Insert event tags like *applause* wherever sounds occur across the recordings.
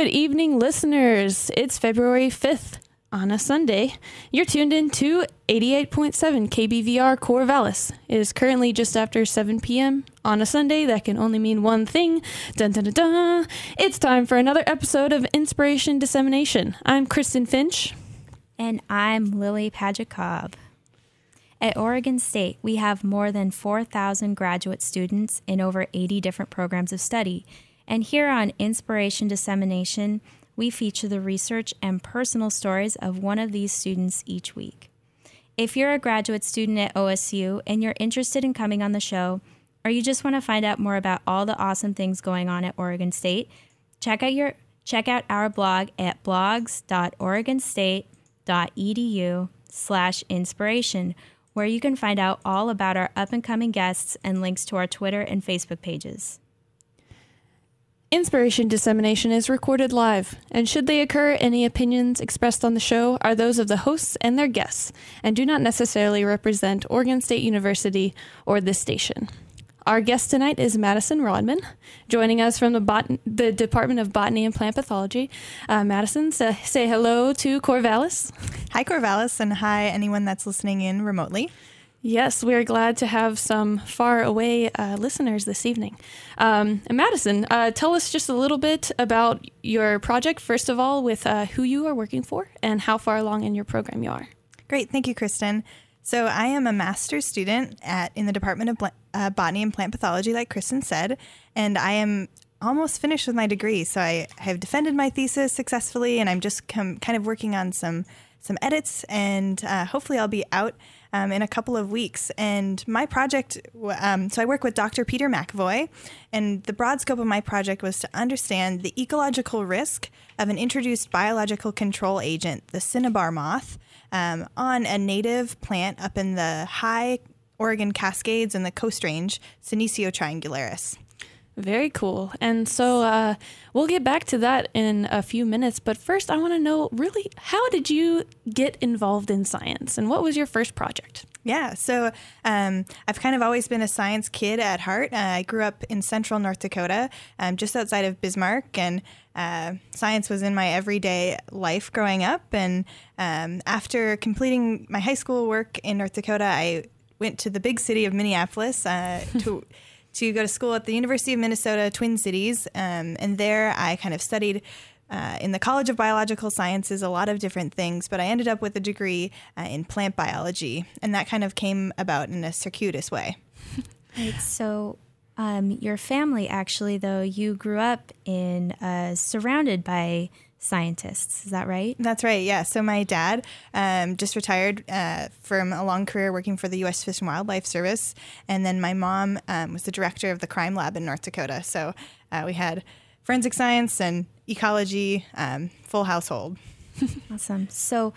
Good evening, listeners. It's February 5th on a Sunday. You're tuned in to 88.7 KBVR Corvallis. It is currently just after 7 p.m. on a Sunday. That can only mean one thing. Dun dun dun dun. It's time for another episode of Inspiration Dissemination. I'm Kristen Finch. And I'm Lily Pajakov. At Oregon State, we have more than 4,000 graduate students in over 80 different programs of study. And here on Inspiration Dissemination, we feature the research and personal stories of one of these students each week. If you're a graduate student at OSU and you're interested in coming on the show, or you just want to find out more about all the awesome things going on at Oregon State, check out your check out our blog at blogs.oregonstate.edu slash inspiration, where you can find out all about our up and coming guests and links to our Twitter and Facebook pages. Inspiration dissemination is recorded live, and should they occur, any opinions expressed on the show are those of the hosts and their guests, and do not necessarily represent Oregon State University or this station. Our guest tonight is Madison Rodman, joining us from the, bot- the Department of Botany and Plant Pathology. Uh, Madison, say, say hello to Corvallis. Hi, Corvallis, and hi, anyone that's listening in remotely. Yes, we are glad to have some far away uh, listeners this evening. Um, and Madison, uh, tell us just a little bit about your project, first of all, with uh, who you are working for and how far along in your program you are. Great, thank you, Kristen. So, I am a master's student at in the Department of uh, Botany and Plant Pathology, like Kristen said, and I am almost finished with my degree. So, I have defended my thesis successfully, and I'm just com- kind of working on some some edits, and uh, hopefully, I'll be out um, in a couple of weeks. And my project, um, so I work with Dr. Peter McEvoy, and the broad scope of my project was to understand the ecological risk of an introduced biological control agent, the cinnabar moth, um, on a native plant up in the high Oregon Cascades and the Coast Range, Senecio triangularis. Very cool. And so uh, we'll get back to that in a few minutes. But first, I want to know really how did you get involved in science and what was your first project? Yeah, so um, I've kind of always been a science kid at heart. Uh, I grew up in central North Dakota, um, just outside of Bismarck, and uh, science was in my everyday life growing up. And um, after completing my high school work in North Dakota, I went to the big city of Minneapolis uh, to *laughs* to go to school at the University of Minnesota Twin Cities. Um, and there I kind of studied uh, in the College of Biological Sciences a lot of different things, but I ended up with a degree uh, in plant biology. And that kind of came about in a circuitous way. *laughs* right. So, um, your family actually, though, you grew up in uh, surrounded by scientists. Is that right? That's right. Yeah. So my dad um, just retired uh, from a long career working for the U.S. Fish and Wildlife Service, and then my mom um, was the director of the crime lab in North Dakota. So uh, we had forensic science and ecology, um, full household. *laughs* awesome. So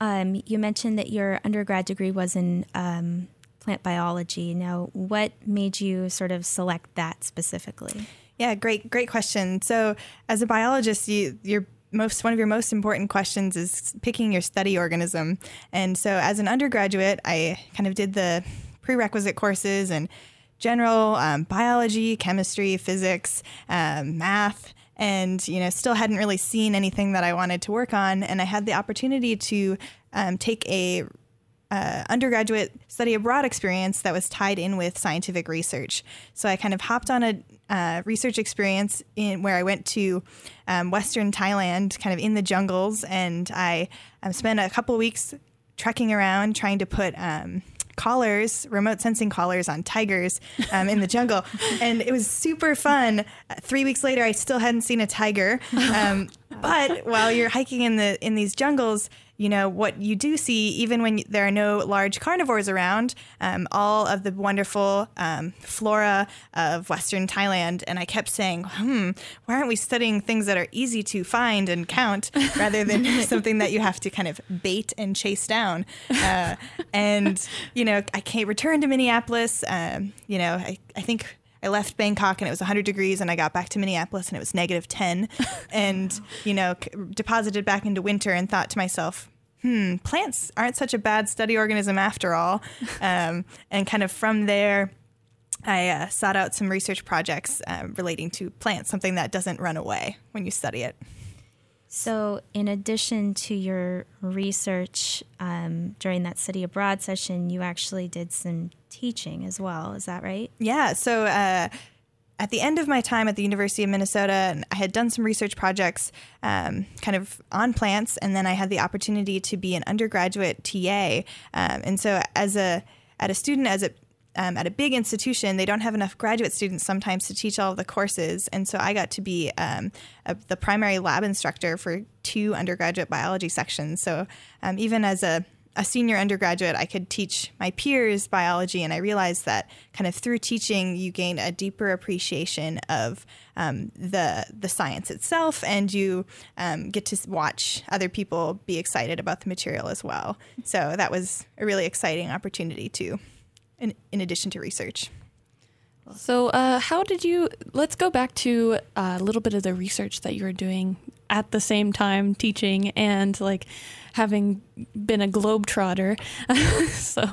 um, you mentioned that your undergrad degree was in um, plant biology. Now, what made you sort of select that specifically? Yeah, great, great question. So, as a biologist, you, you're most one of your most important questions is picking your study organism. And so as an undergraduate, I kind of did the prerequisite courses and general um, biology, chemistry, physics, um, math, and you know still hadn't really seen anything that I wanted to work on. And I had the opportunity to um, take a uh, undergraduate study abroad experience that was tied in with scientific research. So I kind of hopped on a uh, research experience in where I went to um, Western Thailand, kind of in the jungles, and I um, spent a couple weeks trekking around trying to put. Um, collars, remote sensing collars on tigers um, in the jungle. *laughs* And it was super fun. Uh, three weeks later, I still hadn't seen a tiger. Um, but *laughs* while you're hiking in the in these jungles, you know, what you do see, even when there are no large carnivores around, um, all of the wonderful um, flora of Western Thailand. And I kept saying, hmm, why aren't we studying things that are easy to find and count *laughs* rather than *laughs* something that you have to kind of bait and chase down? Uh, and, you know, I can't return to Minneapolis. Um, you know, I, I think. I left Bangkok and it was 100 degrees, and I got back to Minneapolis and it was negative 10. *laughs* and, you know, deposited back into winter and thought to myself, hmm, plants aren't such a bad study organism after all. *laughs* Um, and kind of from there, I uh, sought out some research projects uh, relating to plants, something that doesn't run away when you study it. So, in addition to your research um, during that study abroad session, you actually did some teaching as well. Is that right? Yeah. So, uh, at the end of my time at the University of Minnesota, I had done some research projects um, kind of on plants, and then I had the opportunity to be an undergraduate TA. Um, and so, as a at a student, as a um, at a big institution, they don't have enough graduate students sometimes to teach all of the courses. And so I got to be um, a, the primary lab instructor for two undergraduate biology sections. So um, even as a, a senior undergraduate, I could teach my peers biology. And I realized that kind of through teaching, you gain a deeper appreciation of um, the, the science itself, and you um, get to watch other people be excited about the material as well. So that was a really exciting opportunity too in, in addition to research. So, uh, how did you? Let's go back to uh, a little bit of the research that you were doing at the same time teaching and like having been a globetrotter. *laughs* so,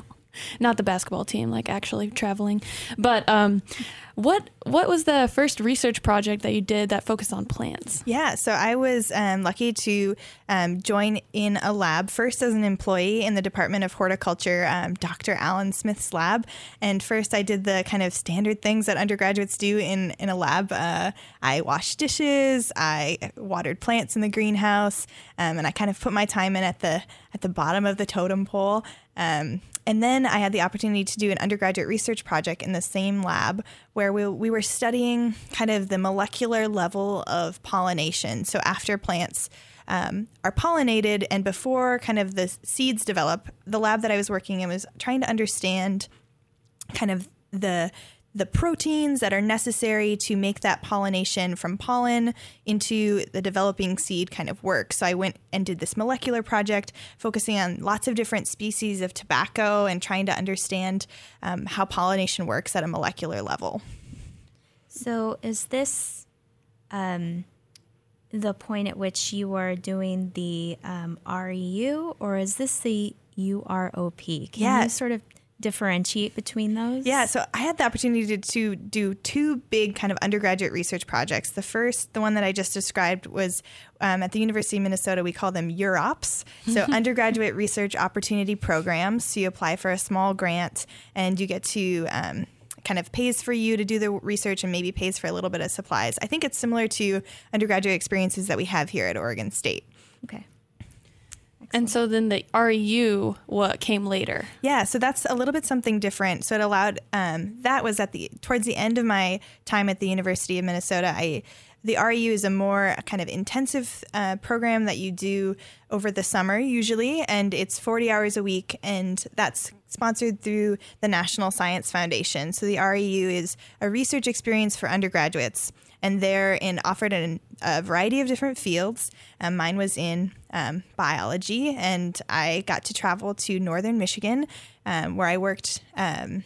not the basketball team, like actually traveling. But um, what what was the first research project that you did that focused on plants? Yeah, so I was um, lucky to um, join in a lab first as an employee in the Department of Horticulture, um, Dr. Alan Smith's lab. And first, I did the kind of standard things that undergraduates do in in a lab. Uh, I washed dishes, I watered plants in the greenhouse, um, and I kind of put my time in at the at the bottom of the totem pole. Um, and then I had the opportunity to do an undergraduate research project in the same lab where we, we were studying kind of the molecular level of pollination. So after plants um, are pollinated and before kind of the seeds develop, the lab that I was working in was trying to understand kind of the the proteins that are necessary to make that pollination from pollen into the developing seed kind of work. So I went and did this molecular project focusing on lots of different species of tobacco and trying to understand um, how pollination works at a molecular level. So is this um, the point at which you are doing the um, REU, or is this the UROP? Can yeah. you sort of differentiate between those? Yeah, so I had the opportunity to, to, do two big kind of undergraduate research projects. The first, the one that I just described, was um, at the University of Minnesota. We call them UROPS, so *laughs* undergraduate research opportunity programs. So you apply for a small grant and you get to um, kind of pays for you to do the research and maybe pays for a little bit of supplies. I think it's similar to undergraduate experiences that we have here at Oregon State. Okay. And so then the REU what came later. Yeah, so that's a little bit something different. So it allowed um, that was at the towards the end of my time at the University of Minnesota. I the REU is a more kind of intensive uh, program that you do over the summer usually, and it's 40 hours a week, and that's sponsored through the National Science Foundation. So the REU is a research experience for undergraduates and they're in offered in a variety of different fields. Um, mine was in um, biology, and I got to travel to northern Michigan, um, where I worked um,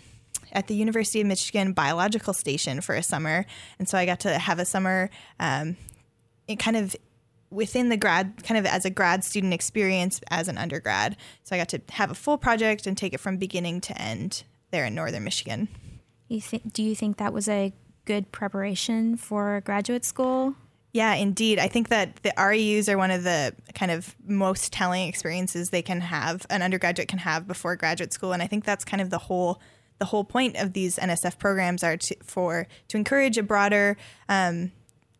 at the University of Michigan Biological Station for a summer, and so I got to have a summer. Um, kind of within the grad kind of as a grad student experience as an undergrad so i got to have a full project and take it from beginning to end there in northern michigan you th- do you think that was a good preparation for graduate school? Yeah, indeed. I think that the REUs are one of the kind of most telling experiences they can have, an undergraduate can have before graduate school, and I think that's kind of the whole the whole point of these NSF programs are to, for to encourage a broader um,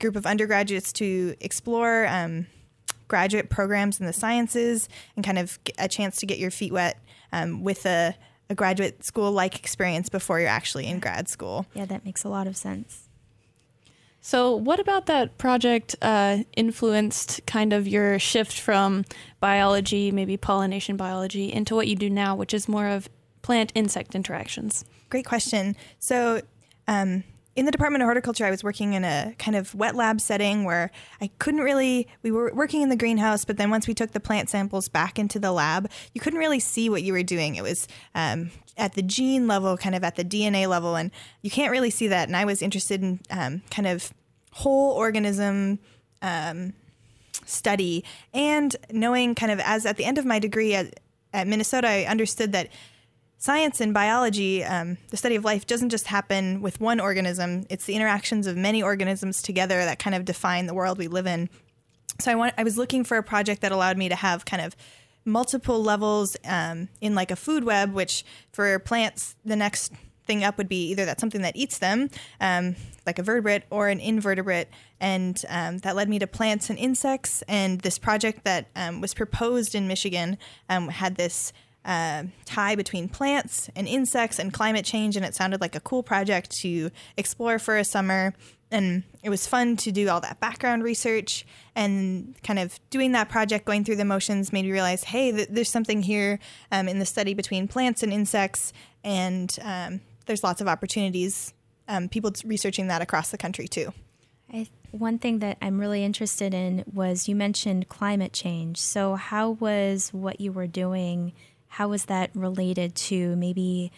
group of undergraduates to explore um, graduate programs in the sciences and kind of a chance to get your feet wet um, with a a graduate school like experience before you're actually in grad school. Yeah, that makes a lot of sense. So, what about that project uh, influenced kind of your shift from biology, maybe pollination biology, into what you do now, which is more of plant insect interactions? Great question. So, um, in the Department of Horticulture, I was working in a kind of wet lab setting where I couldn't really, we were working in the greenhouse, but then once we took the plant samples back into the lab, you couldn't really see what you were doing. It was um, at the gene level, kind of at the DNA level, and you can't really see that. And I was interested in um, kind of whole organism. Um, study and knowing kind of as at the end of my degree at, at Minnesota, I understood that science and biology, um, the study of life, doesn't just happen with one organism. It's the interactions of many organisms together that kind of define the world we live in. So I want I was looking for a project that allowed me to have kind of multiple levels um, in like a food web, which for plants, the next thing up would be either that something that eats them, um, like a vertebrate, or an invertebrate. And um, that led me to plants and insects. And this project that um, was proposed in Michigan um, had this uh, tie between plants and insects and climate change. And it sounded like a cool project to explore for a summer. And it was fun to do all that background research and kind of doing that project, going through the motions, made me realize, hey, th- there's something here um, in the study between plants and insects. And um, there's lots of opportunities, um, people researching that across the country too. I, one thing that I'm really interested in was you mentioned climate change. So, how was what you were doing? How was that related to maybe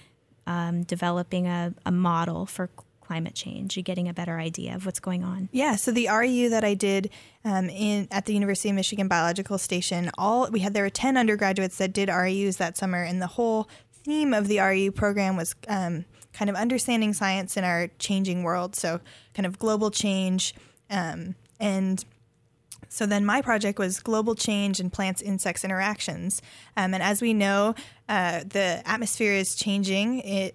um, developing a, a model for climate change? You getting a better idea of what's going on? Yeah. So the REU that I did um, in at the University of Michigan Biological Station, all we had there were ten undergraduates that did REUs that summer, and the whole theme of the REU program was um, kind of understanding science in our changing world. So kind of global change um, and so then my project was global change and plants insects interactions. Um, and as we know, uh, the atmosphere is changing. It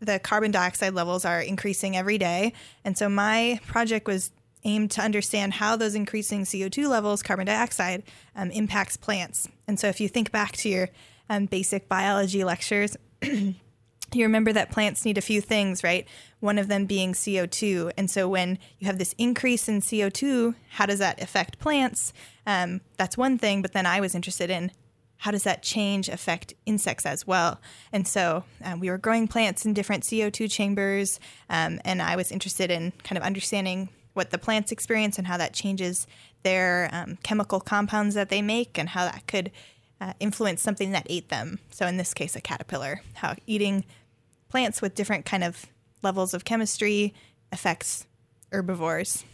the carbon dioxide levels are increasing every day. And so my project was aimed to understand how those increasing CO2 levels, carbon dioxide, um, impacts plants. And so if you think back to your um, basic biology lectures, *clears throat* you remember that plants need a few things, right? One of them being CO2. And so when you have this increase in CO2, how does that affect plants? Um, that's one thing. But then I was interested in how does that change affect insects as well? And so um, we were growing plants in different CO2 chambers, um, and I was interested in kind of understanding what the plants experience and how that changes their um, chemical compounds that they make and how that could uh, influence something that ate them. So in this case, a caterpillar, how eating plants with different kind of levels of chemistry affects herbivores.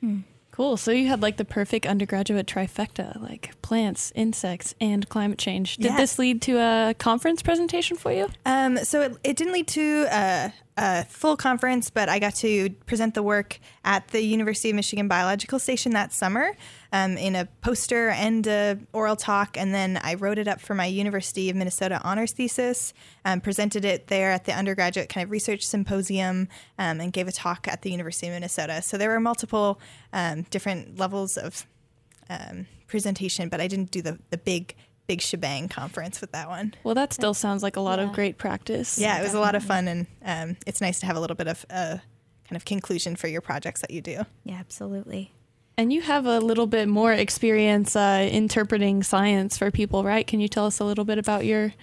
Hmm. Cool. So you had like the perfect undergraduate trifecta, like plants, insects, and climate change. Did yeah. this lead to a conference presentation for you? Um, so it, it, didn't lead to a, a, full conference, but I got to present the work at the University of Michigan Biological Station that summer um, in a poster and a oral talk, and then I wrote it up for my University of Minnesota honors thesis, um, presented it there at the undergraduate kind of research symposium, um, and gave a talk at the University of Minnesota. So there were multiple um, different levels of um, presentation, but I didn't do the the big big shebang conference with that one. Well, that still sounds like a lot yeah. of great practice. Yeah, it was a lot of fun, and um, it's nice to have a little bit of a kind of conclusion for your projects that you do. Yeah, absolutely. And you have a little bit more experience uh, interpreting science for people, right? Can you tell us a little bit about your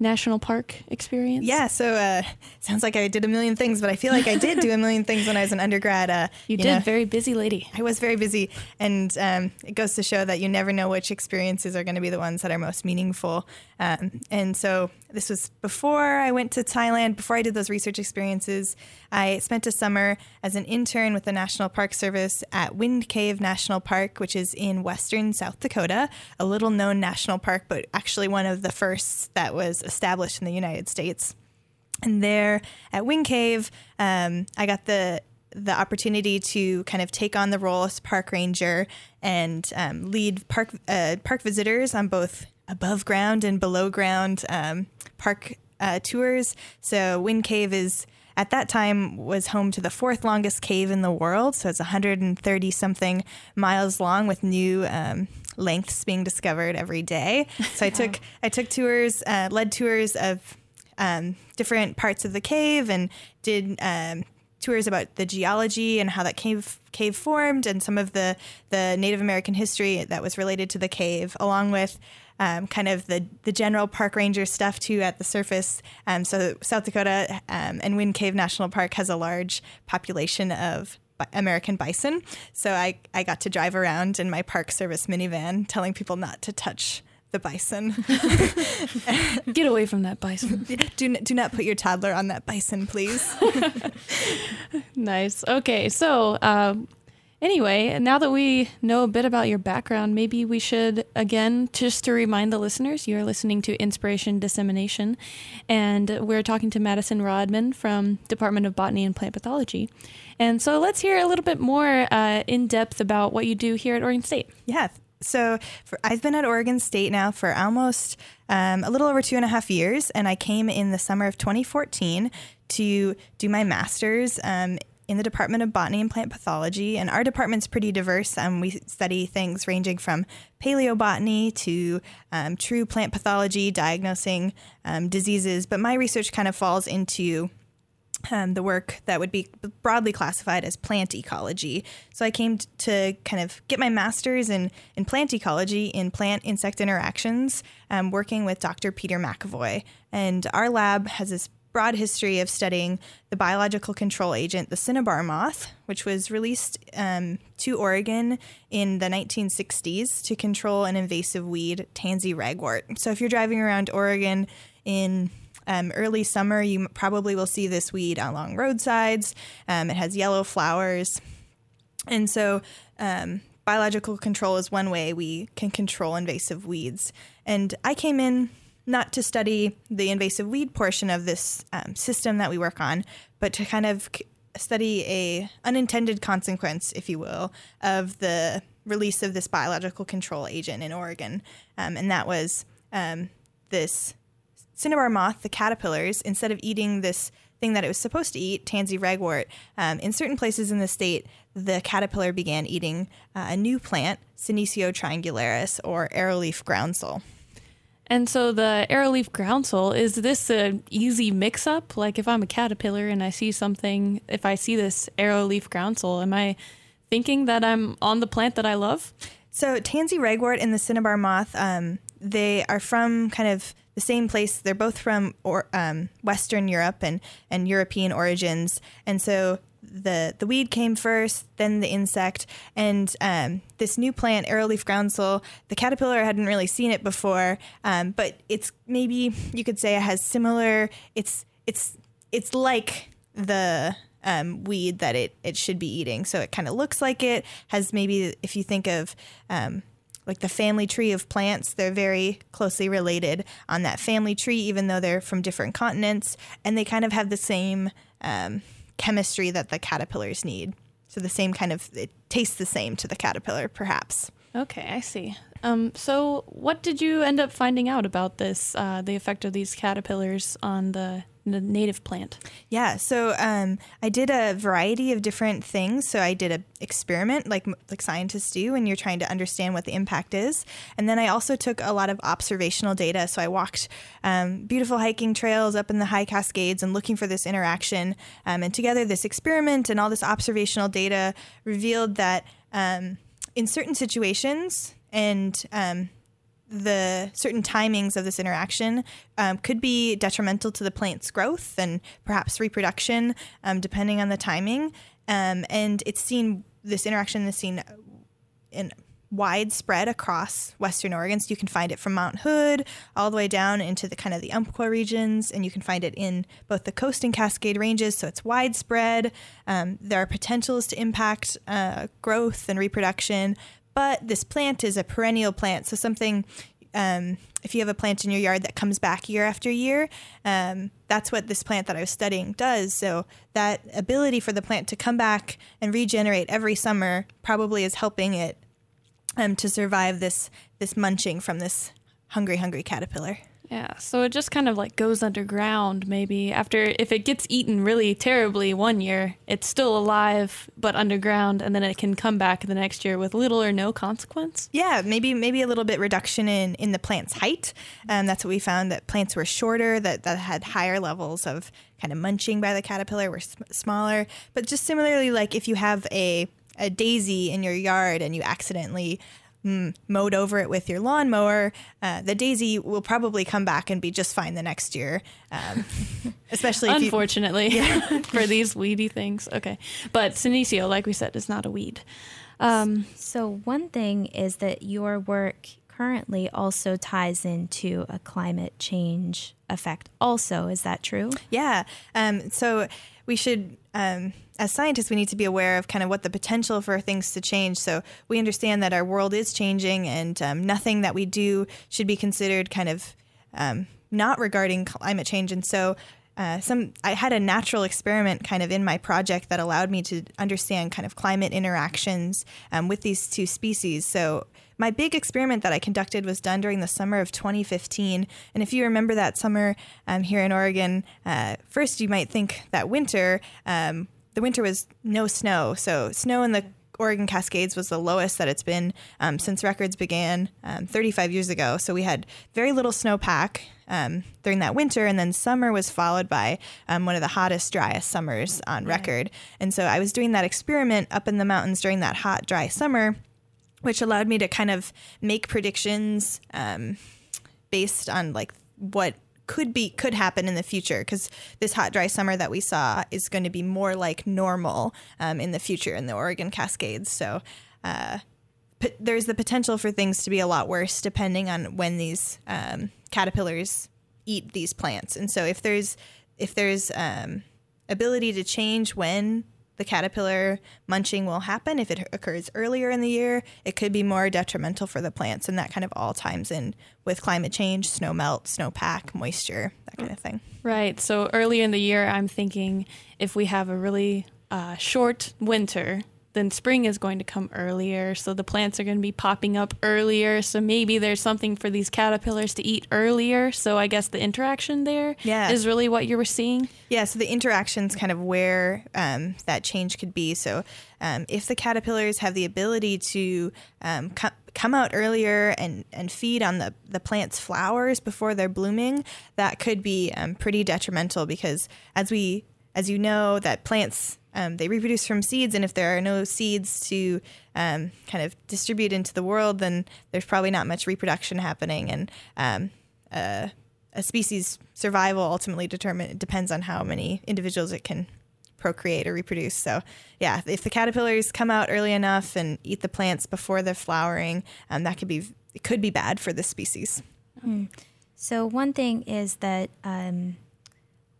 national park experience? Yeah, so uh, sounds like I did a million things, but I feel like I did do a million things when I was an undergrad. Uh, *laughs* you, you, did, know, very busy lady. I was very busy, and um, it goes to show that you never know which experiences are going to be the ones that are most meaningful. Um, and so this was before I went to Thailand, before I did those research experiences. I spent a summer as an intern with the National Park Service at Wind Cave National Park, which is in western South Dakota, a little known national park, but actually one of the first that was established in the United States. And there at Wind Cave, um, I got the the opportunity to kind of take on the role as park ranger and um, lead park uh, park visitors on both above ground and below ground um, park uh, tours. So Wind Cave is at that time was home to the fourth longest cave in the world. So it's 130 something miles long with new um, lengths being discovered every day. *laughs* So I took I took tours, uh, led tours of um, different parts of the cave and did um, tours about the geology and how that cave cave formed and some of the the Native American history that was related to the cave, along with um, kind of the, the general park ranger stuff too at the surface. Um, so South Dakota um, and Wind Cave National Park has a large population of American bison. So I, I got to drive around in my Park Service minivan telling people not to touch the bison. *laughs* Get away from that bison. *laughs* do, do not put your toddler on that bison, please. *laughs* nice. Okay, so um, Anyway, now that we know a bit about your background, maybe we should, again, just to remind the listeners, you're listening to Inspiration Dissemination, and we're talking to Madison Rodman from Department of Botany and Plant Pathology. And so let's hear a little bit more uh, in depth about what you do here at Oregon State. Yeah. So for, I've been at Oregon State now for almost um, a little over two and a half years, and I came in the summer of 2014 to do my master's um, in the Department of Botany and Plant Pathology. And our department's pretty diverse. Um, we study things ranging from paleobotany to um, true plant pathology, diagnosing um, diseases. But my research kind of falls into um, the work that would be broadly classified as plant ecology. So I came to kind of get my master's in, in plant ecology in plant insect interactions, um, working with Dr. Peter McEvoy. And our lab has this broad history of studying the biological control agent, the cinnabar moth, which was released um, to Oregon in the 1960s to control an invasive weed, tansy ragwort. So if you're driving around Oregon in um, early summer, you probably will see this weed along roadsides. Um, it has yellow flowers. And so, um, biological control is one way we can control invasive weeds. And I came in not to study the invasive weed portion of this um, system that we work on, but to kind of study a unintended consequence, if you will, of the release of this biological control agent in Oregon, um, and that was um, this cinnabar moth, the caterpillars, instead of eating this thing that it was supposed to eat, tansy ragwort, um, in certain places in the state, the caterpillar began eating uh, a new plant, Senecio triangularis, or arrowleaf groundsel. And so the arrowleaf groundsel, is this an easy mix up? Like if I'm a caterpillar and I see something, if I see this arrowleaf groundsel, am I thinking that I'm on the plant that I love? So tansy ragwort and the cinnabar moth, um, they are from kind of the same place. They're both from or, um, Western Europe and, and European origins. And so the the weed came first, then the insect, and um, this new plant, arrowleaf groundsel. The caterpillar hadn't really seen it before, um, but it's maybe you could say it has similar. It's it's it's like the um, weed that it it should be eating. So it kind of looks like it has maybe if you think of um, like the family tree of plants, they're very closely related on that family tree, even though they're from different continents, and they kind of have the same um, chemistry that the caterpillars need. So the same kind of it tastes the same to the caterpillar, perhaps. Okay, I see. Um, so, what did you end up finding out about this, uh, the effect of these caterpillars on the the native plant? Yeah, so um, I did a variety of different things. So I did an experiment, like like scientists do, when you're trying to understand what the impact is. And then I also took a lot of observational data. So I walked um, beautiful hiking trails up in the high Cascades and looking for this interaction. Um, and together, this experiment and all this observational data revealed that um, in certain situations and um, the certain timings of this interaction um, could be detrimental to the plant's growth and perhaps reproduction, um, depending on the timing. Um, and it's seen this interaction is seen in widespread across Western Oregon. So you can find it from Mount Hood all the way down into the kind of the Umpqua regions, and you can find it in both the Coast and Cascade ranges. So it's widespread. Um, there are potentials to impact uh, growth and reproduction, but this plant is a perennial plant, so something. Um, if you have a plant in your yard that comes back year after year, um, that's what this plant that I was studying does. So that ability for the plant to come back and regenerate every summer probably is helping it um, to survive this this munching from this hungry, hungry caterpillar. Yeah, so it just kind of like goes underground maybe. After if it gets eaten really terribly one year, it's still alive but underground and then it can come back the next year with little or no consequence. Yeah, maybe maybe a little bit reduction in in the plant's height. Um, that's what we found that plants were shorter that that had higher levels of kind of munching by the caterpillar were sm- smaller, but just similarly like if you have a a daisy in your yard and you accidentally mm, mowed over it with your lawnmower, uh, the daisy will probably come back and be just fine the next year. Um, *laughs* especially unfortunately you, *laughs* yeah. *laughs* for these weedy things. Okay, but senecio, like we said, is not a weed. Um, so one thing is that your work currently also ties into a climate change effect. Also, is that true? Yeah. Um, so we should, um, as scientists, we need to be aware of kind of what the potential for things to change. So we understand that our world is changing, and um, nothing that we do should be considered kind of um, not regarding climate change. And so uh, some I had a natural experiment kind of in my project that allowed me to understand kind of climate interactions um, with these two species. So my big experiment that I conducted was done during the summer of 2015. And if you remember that summer um, here in Oregon, uh, first you might think that winter, um, the winter was no snow. So snow in the Oregon Cascades was the lowest that it's been um, since records began um, 35 years ago. So we had very little snowpack um, during that winter, and then summer was followed by um, one of the hottest, driest summers on record. And so I was doing that experiment up in the mountains during that hot, dry summer, which allowed me to kind of make predictions um, based on like what could be could happen in the future because this hot dry summer that we saw is going to be more like normal um, in the future in the Oregon Cascades. So uh, p- there's the potential for things to be a lot worse depending on when these um, caterpillars eat these plants. And so if there's if there's um, ability to change when the caterpillar munching will happen. If it occurs earlier in the year, it could be more detrimental for the plants, and that kind of all times in with climate change, snow melt, snowpack, moisture, that kind of thing. Right. So earlier in the year, I'm thinking if we have a really uh, short winter, then spring is going to come earlier. So the plants are going to be popping up earlier. So maybe there's something for these caterpillars to eat earlier. So I guess the interaction there Yeah. is really what you were seeing. Yeah, so the interactions kind of where um, that change could be. So um, if the caterpillars have the ability to um, co- come out earlier and, and feed on the, the plant's flowers before they're blooming, that could be um, pretty detrimental because as we as you know that plants um, they reproduce from seeds and if there are no seeds to um, kind of distribute into the world then there's probably not much reproduction happening and um, uh, a species survival ultimately determine depends on how many individuals it can procreate or reproduce. So, yeah, if the caterpillars come out early enough and eat the plants before they're flowering, um, that could be it could be bad for the species. So, one thing is that um,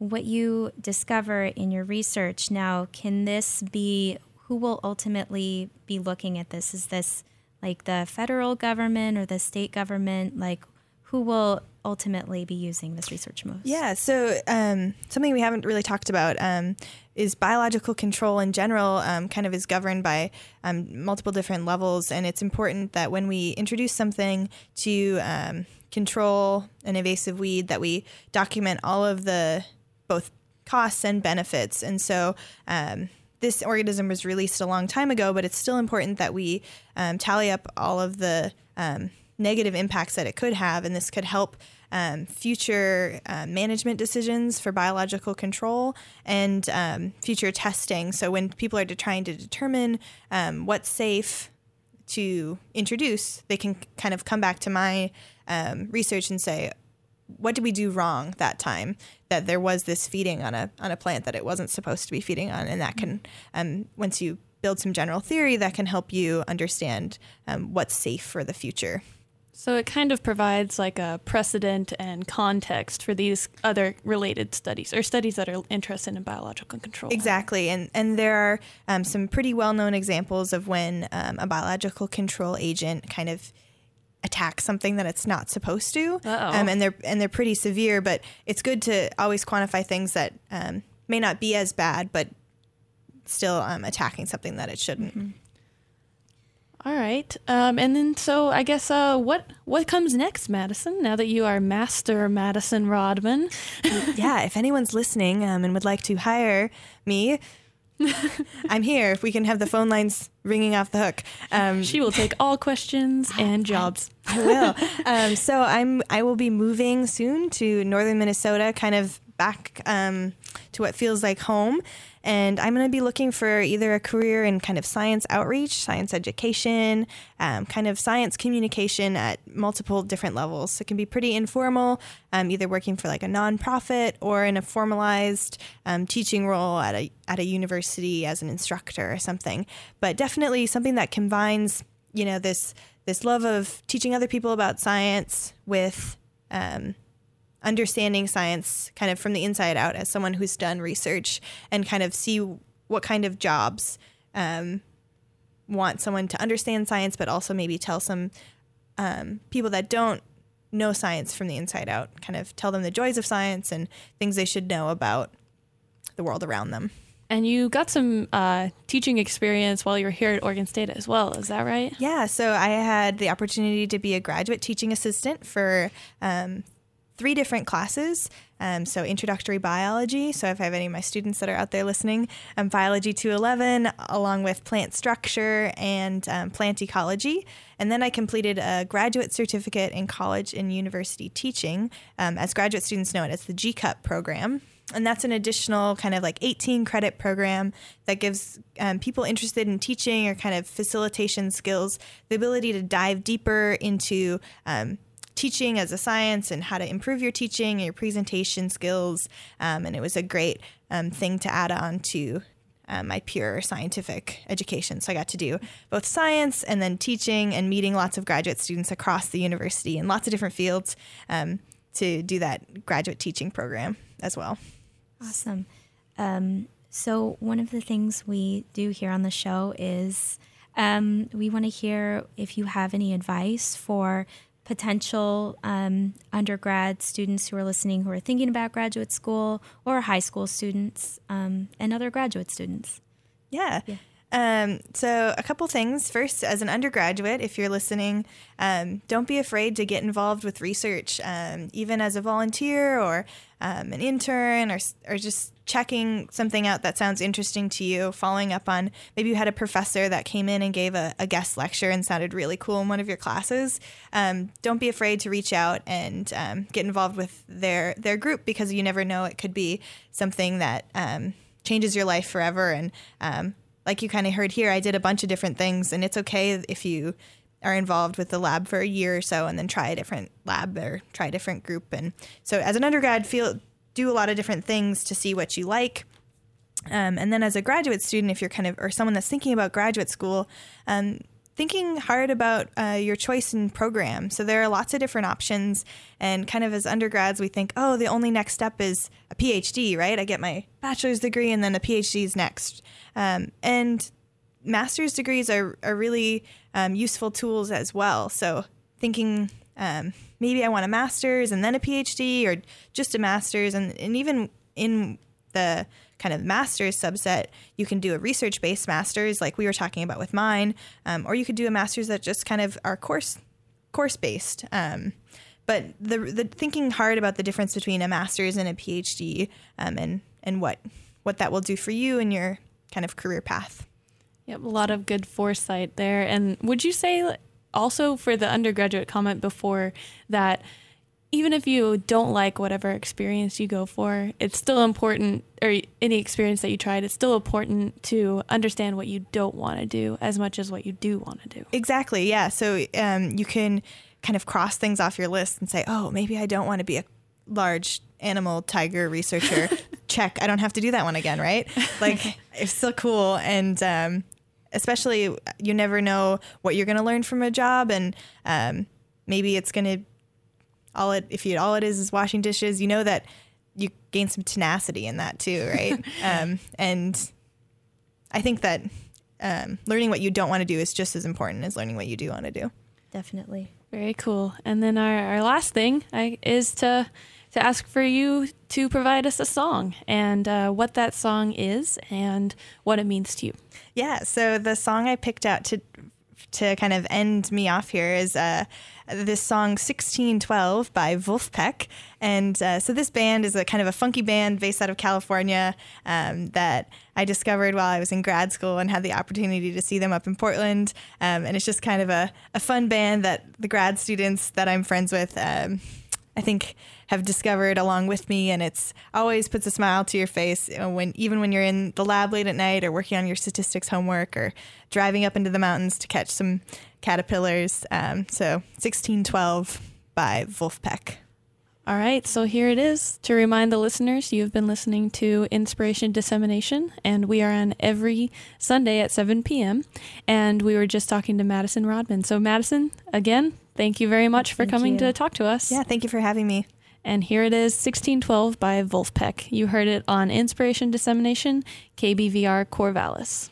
what you discover in your research now, can this be who will ultimately be looking at this? Is this like the federal government or the state government? Like, who will ultimately be using this research most? Yeah, so um, something we haven't really talked about um, is biological control in general, um, kind of is governed by um, multiple different levels. And it's important that when we introduce something to um, control an invasive weed, that we document all of the both costs and benefits. And so, um, this organism was released a long time ago, but it's still important that we um, tally up all of the um, negative impacts that it could have, and this could help um, future uh, management decisions for biological control and um, future testing. So when people are trying to determine um, what's safe to introduce, they can kind of come back to my research and say, what did we do wrong that time that there was this feeding on a on a plant that it wasn't supposed to be feeding on? And that can um, once you build some general theory that can help you understand um, what's safe for the future. So it kind of provides like a precedent and context for these other related studies or studies that are interested in biological control. exactly. And and there are um, some pretty well known examples of when um, a biological control agent kind of attacks something that it's not supposed to um, and they're and they're pretty severe but it's good to always quantify things that um, may not be as bad but still um, attacking something that it shouldn't All right. Um, and then so I guess uh, what what comes next, Madison? Now that you are Master Madison Rodman, yeah, if anyone's listening um, and would like to hire me, *laughs* I'm here. If we can have the phone lines ringing off the hook, um, she will take all questions *laughs* and jobs. I will. Um, so I'm I will be moving soon to northern Minnesota, kind of back um, to what feels like home. And I'm going to be looking for either a career in kind of science outreach, science education, um, kind of science communication at multiple different levels. So it can be pretty informal, um, either working for like a nonprofit or in a formalized um, teaching role at a at a university as an instructor or something. But definitely something that combines, you know, this this love of teaching other people about science with um, understanding science kind of from the inside out as someone who's done research and kind of see what kind of jobs um, want someone to understand science, but also maybe tell some um, people that don't know science from the inside out, kind of tell them the joys of science and things they should know about the world around them. And you got some uh, teaching experience while you were here at Oregon State as well. Is that right? Yeah. So I had the opportunity to be a graduate teaching assistant for um, three different classes. Um, so introductory biology. So if I have any of my students that are out there listening, um, biology 211, along with plant structure and um, plant ecology. And then I completed a graduate certificate in college and university teaching. Um, as graduate students know it as the GCUP program. And that's an additional kind of like 18 credit program that gives um, people interested in teaching or kind of facilitation skills the ability to dive deeper into um, teaching as a science and how to improve your teaching and your presentation skills. Um, and it was a great um, thing to add on to um, my pure scientific education. So I got to do both science and then teaching and meeting lots of graduate students across the university in lots of different fields um, to do that graduate teaching program as well. Awesome. Um, so, one of the things we do here on the show is um, we want to hear if you have any advice for potential um, undergrad students who are listening who are thinking about graduate school or high school students um, and other graduate students. Yeah. yeah. Um, so, a couple things. First, as an undergraduate, if you're listening, um, don't be afraid to get involved with research, um, even as a volunteer or um, an intern or, or just checking something out that sounds interesting to you, following up on maybe you had a professor that came in and gave a, a guest lecture and sounded really cool in one of your classes. Um, don't be afraid to reach out and um, get involved with their, their group because you never know, it could be something that changes your life forever. And um, like you kind of heard here, I did a bunch of different things, and it's okay if you are involved with the lab for a year or so and then try a different lab or try a different group. And so, as an undergrad, feel do a lot of different things to see what you like. Um, and then, as a graduate student, if you're kind of or someone that's thinking about graduate school, um, thinking hard about uh, your choice in program. So there are lots of different options. And kind of as undergrads, we think, oh, the only next step is a PhD, right? I get my bachelor's degree and then a PhD is next. Um, and master's degrees are, are really um, useful tools as well. So thinking um, maybe I want a master's and then a PhD or just a master's. And, and even in the kind of master's subset, you can do a research based master's, like we were talking about with mine, um, or you could do a master's that just kind of are course course based. Um, but the the thinking hard about the difference between a master's and a PhD, um, and and what what that will do for you and your kind of career path. Yep, a lot of good foresight there. And would you say also for the undergraduate comment before that even if you don't like whatever experience you go for, it's still important, or any experience that you tried, it's still important to understand what you don't want to do as much as what you do want to do. Exactly. Yeah. So um, you can kind of cross things off your list and say, oh, maybe I don't want to be a large animal tiger researcher. *laughs* Check. I don't have to do that one again, right? Like, *laughs* it's still cool. And, um, especially you never know what you're going to learn from a job and um, maybe it's going to all it if you all it is is washing dishes, you know that you gain some tenacity in that too, right? *laughs* um, and I think that um, learning what you don't want to do is just as important as learning what you do want to do. Definitely. Very cool. And then our, our last thing I, is to to ask for you to provide us a song and uh, what that song is and what it means to you. Yeah. So the song I picked out to to kind of end me off here is uh, this song 1612 by Vulfpeck. And uh, so this band is a kind of a funky band based out of California um, that I discovered while I was in grad school and had the opportunity to see them up in Portland. Um, and it's just kind of a, a fun band that the grad students that I'm friends with, um, I think, have discovered along with me. And it's always puts a smile to your face when even when you're in the lab late at night or working on your statistics homework or driving up into the mountains to catch some caterpillars. Um, so 1612 by Vulfpeck. All right, so here it is. To remind the listeners, you've been listening to Inspiration Dissemination, and we are on every Sunday at 7 p.m. And we were just talking to Madison Rodman. So, Madison, again, thank you very much for Thank coming you. to talk to us. Yeah, thank you for having me. And here it is 1612 by Vulfpeck. You heard it on Inspiration Dissemination, KBVR Corvallis.